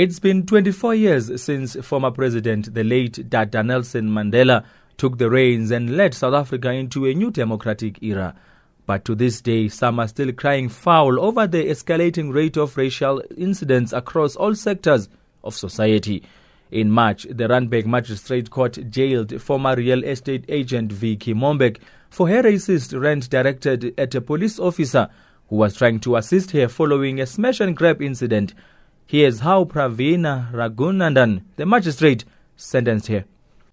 It's been 24 years since former President, the late Dr. Nelson Mandela, took the reins and led South Africa into a new democratic era. But to this day, some are still crying foul over the escalating rate of racial incidents across all sectors of society. In March, the Randburg Magistrate Court jailed former real estate agent Vicki Momberg for her racist rant directed at a police officer who was trying to assist her following a smash and grab incident Here's how Pravina Raghoonandan, the magistrate, sentenced her.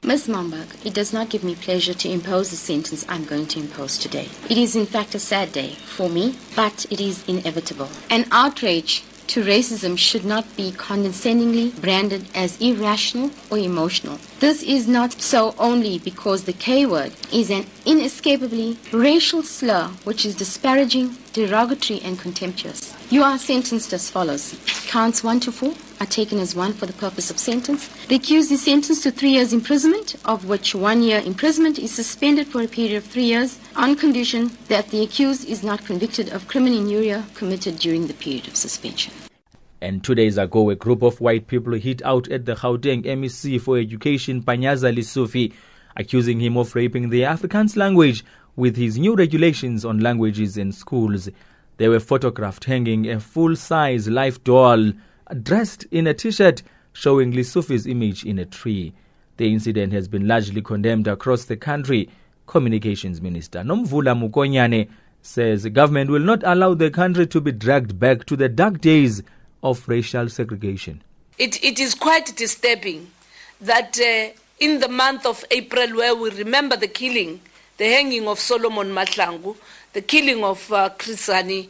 Ms. Momberg, it does not give me pleasure to impose the sentence I'm going to impose today. It is in fact a sad day for me, but it is inevitable. An outrage to racism should not be condescendingly branded as irrational or emotional. This is not so only because the K word is an inescapably racial slur which is disparaging, derogatory, and contemptuous. You are sentenced as follows. Counts 1 to 4 are taken as 1 for the purpose of sentence. The accused is sentenced to 3 years imprisonment, of which 1 year imprisonment is suspended for a period of 3 years on condition that the accused is not convicted of crimen injuria committed during the period of suspension. And two days ago, a group of white people hit out at the Gauteng MEC for Education Panyaza Lesufi, accusing him of raping the Afrikaans language with his new regulations on languages in schools. They were photographed hanging a full size life doll dressed in a t shirt showing Lesufi's image in a tree. The incident has been largely condemned across the country. Communications Minister Nomvula Mokonyane says the government will not allow the country to be dragged back to the dark days of racial segregation. It, it is quite disturbing that uh, in the month of April, where we remember the killing, the hanging of Solomon Mahlangu, the killing of uh, Chris Hani,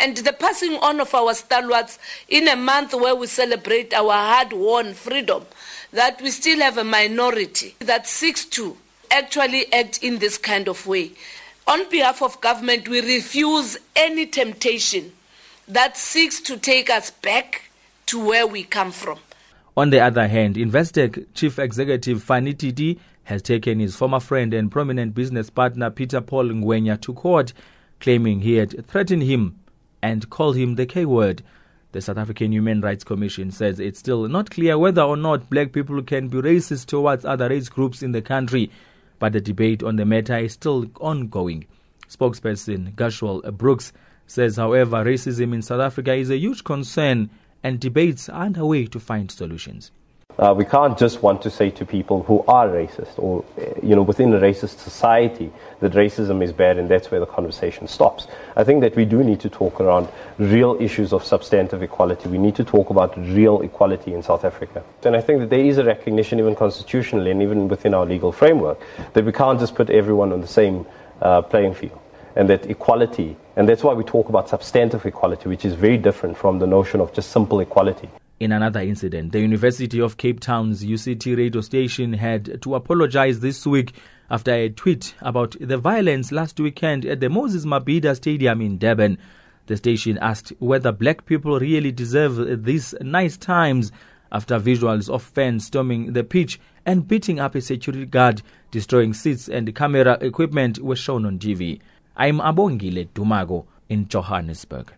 and the passing on of our stalwarts in a month where we celebrate our hard won freedom, that we still have a minority that seeks to actually act in this kind of way. On behalf of government, we refuse any temptation that seeks to take us back to where we come from. On the other hand, Investec Chief Executive Fani Titi has taken his former friend and prominent business partner Peter Paul Ngwenya to court, claiming he had threatened him and called him the K word. The South African Human Rights Commission says it's still not clear whether or not black people can be racist towards other race groups in the country, but the debate on the matter is still ongoing. Spokesperson Gushwell Brooks says, however, racism in South Africa is a huge concern and debates are underway to find solutions. Uh, we can't just want to say to people who are racist or, you know, within a racist society that racism is bad and that's where the conversation stops. I think that we do need to talk around real issues of substantive equality. We need to talk about real equality in South Africa. And I think that there is a recognition, even constitutionally and even within our legal framework, that we can't just put everyone on the same uh, playing field and that equality, and that's why we talk about substantive equality, which is very different from the notion of just simple equality. In another incident, the University of Cape Town's UCT radio station had to apologize this week after a tweet about the violence last weekend at the Moses Mabhida Stadium in Durban. The station asked whether black people really deserve these nice times after visuals of fans storming the pitch and beating up a security guard, destroying seats and camera equipment were shown on TV. I'm Abongile Dumago in Johannesburg.